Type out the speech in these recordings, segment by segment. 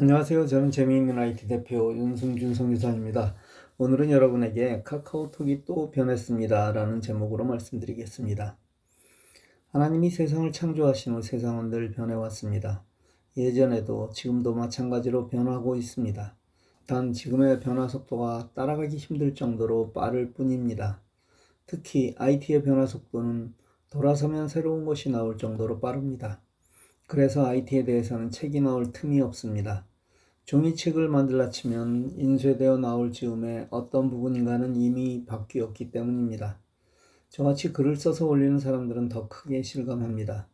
안녕하세요. 저는 재미있는 IT 대표 윤승준 선교사입니다. 오늘은 여러분에게 카카오톡이 또 변했습니다. 라는 제목으로 말씀드리겠습니다. 하나님이 세상을 창조하신 후 세상은 늘 변해왔습니다. 예전에도 지금도 마찬가지로 변하고 있습니다. 단 지금의 변화 속도가 따라가기 힘들 정도로 빠를 뿐입니다. 특히 IT의 변화 속도는 돌아서면 새로운 것이 나올 정도로 빠릅니다. 그래서 IT에 대해서는 책이 나올 틈이 없습니다. 종이책을 만들라 치면 인쇄되어 나올 즈음에 어떤 부분인가는 이미 바뀌었기 때문입니다. 저같이 글을 써서 올리는 사람들은 더 크게 실감합니다.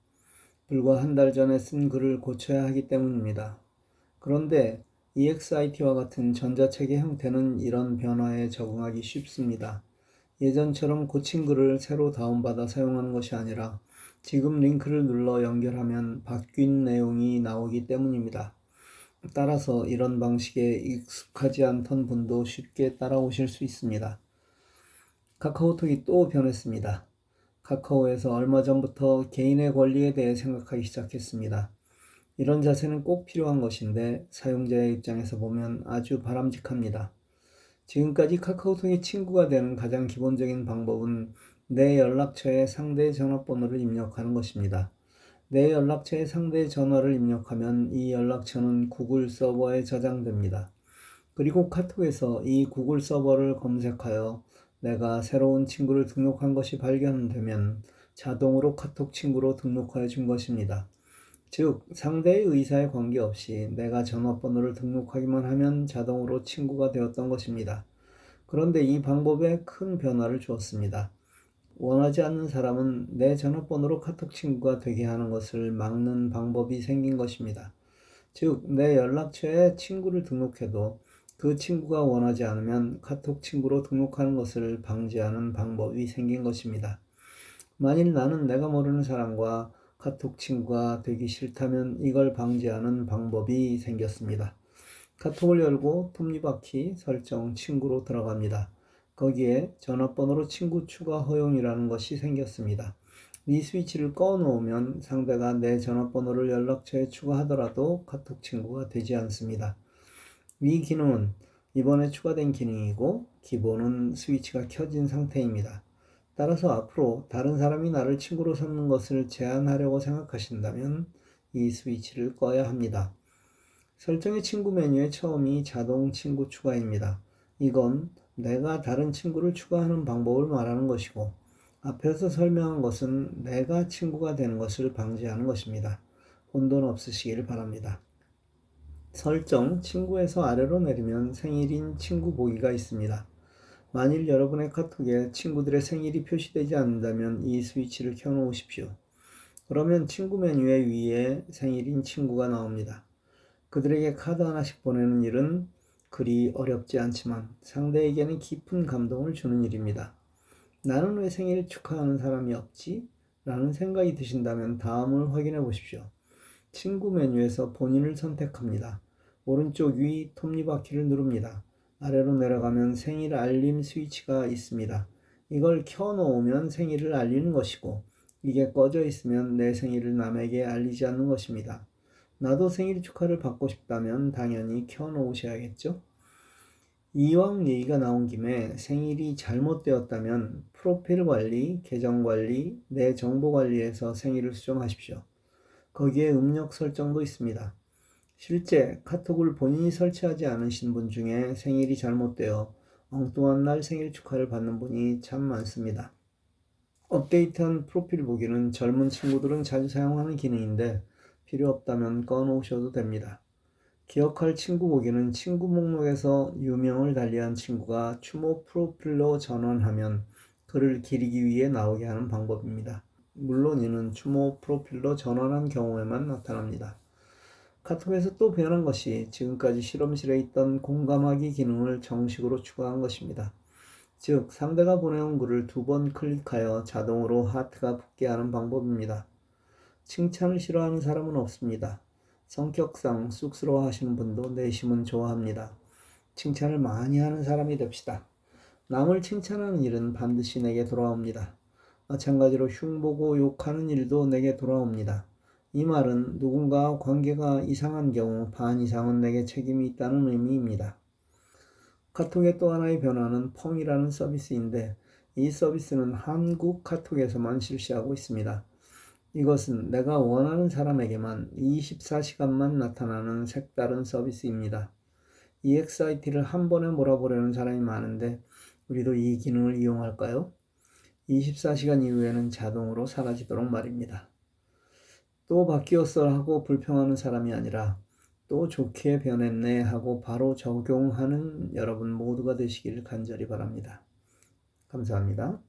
불과 한 달 전에 쓴 글을 고쳐야 하기 때문입니다. 그런데 EXIT와 같은 전자책의 형태는 이런 변화에 적응하기 쉽습니다. 예전처럼 고친 글을 새로 다운받아 사용하는 것이 아니라 지금 링크를 눌러 연결하면 바뀐 내용이 나오기 때문입니다. 따라서 이런 방식에 익숙하지 않던 분도 쉽게 따라오실 수 있습니다. 카카오톡이 또 변했습니다. 카카오에서 얼마 전부터 개인의 권리에 대해 생각하기 시작했습니다. 이런 자세는 꼭 필요한 것인데 사용자의 입장에서 보면 아주 바람직합니다. 지금까지 카카오톡의 친구가 되는 가장 기본적인 방법은 내 연락처에 상대의 전화번호를 입력하는 것입니다. 내 연락처에 상대의 전화를 입력하면 이 연락처는 구글 서버에 저장됩니다. 그리고 카톡에서 이 구글 서버를 검색하여 내가 새로운 친구를 등록한 것이 발견되면 자동으로 카톡 친구로 등록하여 준 것입니다. 즉, 상대의 의사에 관계없이 내가 전화번호를 등록하기만 하면 자동으로 친구가 되었던 것입니다. 그런데 이 방법에 큰 변화를 주었습니다. 원하지 않는 사람은 내 전화번호로 카톡 친구가 되게 하는 것을 막는 방법이 생긴 것입니다. 즉, 내 연락처에 친구를 등록해도 그 친구가 원하지 않으면 카톡 친구로 등록하는 것을 방지하는 방법이 생긴 것입니다. 만일 나는 내가 모르는 사람과 카톡 친구가 되기 싫다면 이걸 방지하는 방법이 생겼습니다. 카톡을 열고 톱니바퀴 설정 친구로 들어갑니다. 거기에 전화번호로 친구 추가 허용이라는 것이 생겼습니다. 이 스위치를 꺼 놓으면 상대가 내 전화번호를 연락처에 추가하더라도 카톡 친구가 되지 않습니다. 이 기능은 이번에 추가된 기능이고 기본은 스위치가 켜진 상태입니다. 따라서 앞으로 다른 사람이 나를 친구로 삼는 것을 제한하려고 생각하신다면 이 스위치를 꺼야 합니다. 설정의 친구 메뉴의 처음이 자동 친구 추가입니다. 이건 내가 다른 친구를 추가하는 방법을 말하는 것이고 앞에서 설명한 것은 내가 친구가 되는 것을 방지하는 것입니다. 혼돈 없으시길 바랍니다. 설정 친구에서 아래로 내리면 생일인 친구 보기가 있습니다. 만일 여러분의 카톡에 친구들의 생일이 표시되지 않는다면 이 스위치를 켜놓으십시오. 그러면 친구 메뉴의 위에 생일인 친구가 나옵니다. 그들에게 카드 하나씩 보내는 일은 그리 어렵지 않지만 상대에게는 깊은 감동을 주는 일입니다. 나는 왜 생일 축하하는 사람이 없지? 라는 생각이 드신다면 다음을 확인해 보십시오. 친구 메뉴에서 본인을 선택합니다. 오른쪽 위 톱니바퀴를 누릅니다. 아래로 내려가면 생일 알림 스위치가 있습니다. 이걸 켜놓으면 생일을 알리는 것이고 이게 꺼져 있으면 내 생일을 남에게 알리지 않는 것입니다. 나도 생일 축하를 받고 싶다면 당연히 켜놓으셔야겠죠? 이왕 얘기가 나온 김에 생일이 잘못되었다면 프로필 관리, 계정 관리, 내 정보 관리에서 생일을 수정하십시오. 거기에 음력 설정도 있습니다. 실제 카톡을 본인이 설치하지 않으신 분 중에 생일이 잘못되어 엉뚱한 날 생일 축하를 받는 분이 참 많습니다. 업데이트한 프로필 보기는 젊은 친구들은 자주 사용하는 기능인데 필요 없다면 꺼놓으셔도 됩니다. 기억할 친구 보기는 친구 목록에서 유명을 달리한 친구가 추모 프로필로 전환하면 그를 기리기 위해 나오게 하는 방법입니다. 물론 이는 추모 프로필로 전환한 경우에만 나타납니다. 카톡에서 또 변한 것이 지금까지 실험실에 있던 공감하기 기능을 정식으로 추가한 것입니다. 즉, 상대가 보내온 글을 두 번 클릭하여 자동으로 하트가 붙게 하는 방법입니다. 칭찬을 싫어하는 사람은 없습니다. 성격상 쑥스러워 하시는 분도 내심은 좋아합니다. 칭찬을 많이 하는 사람이 됩시다. 남을 칭찬하는 일은 반드시 내게 돌아옵니다. 마찬가지로 흉보고 욕하는 일도 내게 돌아옵니다. 이 말은 누군가 관계가 이상한 경우 반 이상은 내게 책임이 있다는 의미입니다. 카톡의 또 하나의 변화는 펑이라는 서비스인데 이 서비스는 한국 카톡에서만 실시하고 있습니다. 이것은 내가 원하는 사람에게만 24시간만 나타나는 색다른 서비스입니다. EXIT를 한 번에 몰아보려는 사람이 많은데 우리도 이 기능을 이용할까요? 24시간 이후에는 자동으로 사라지도록 말입니다. 또 바뀌었어 하고 불평하는 사람이 아니라 또 좋게 변했네 하고 바로 적용하는 여러분 모두가 되시길 간절히 바랍니다. 감사합니다.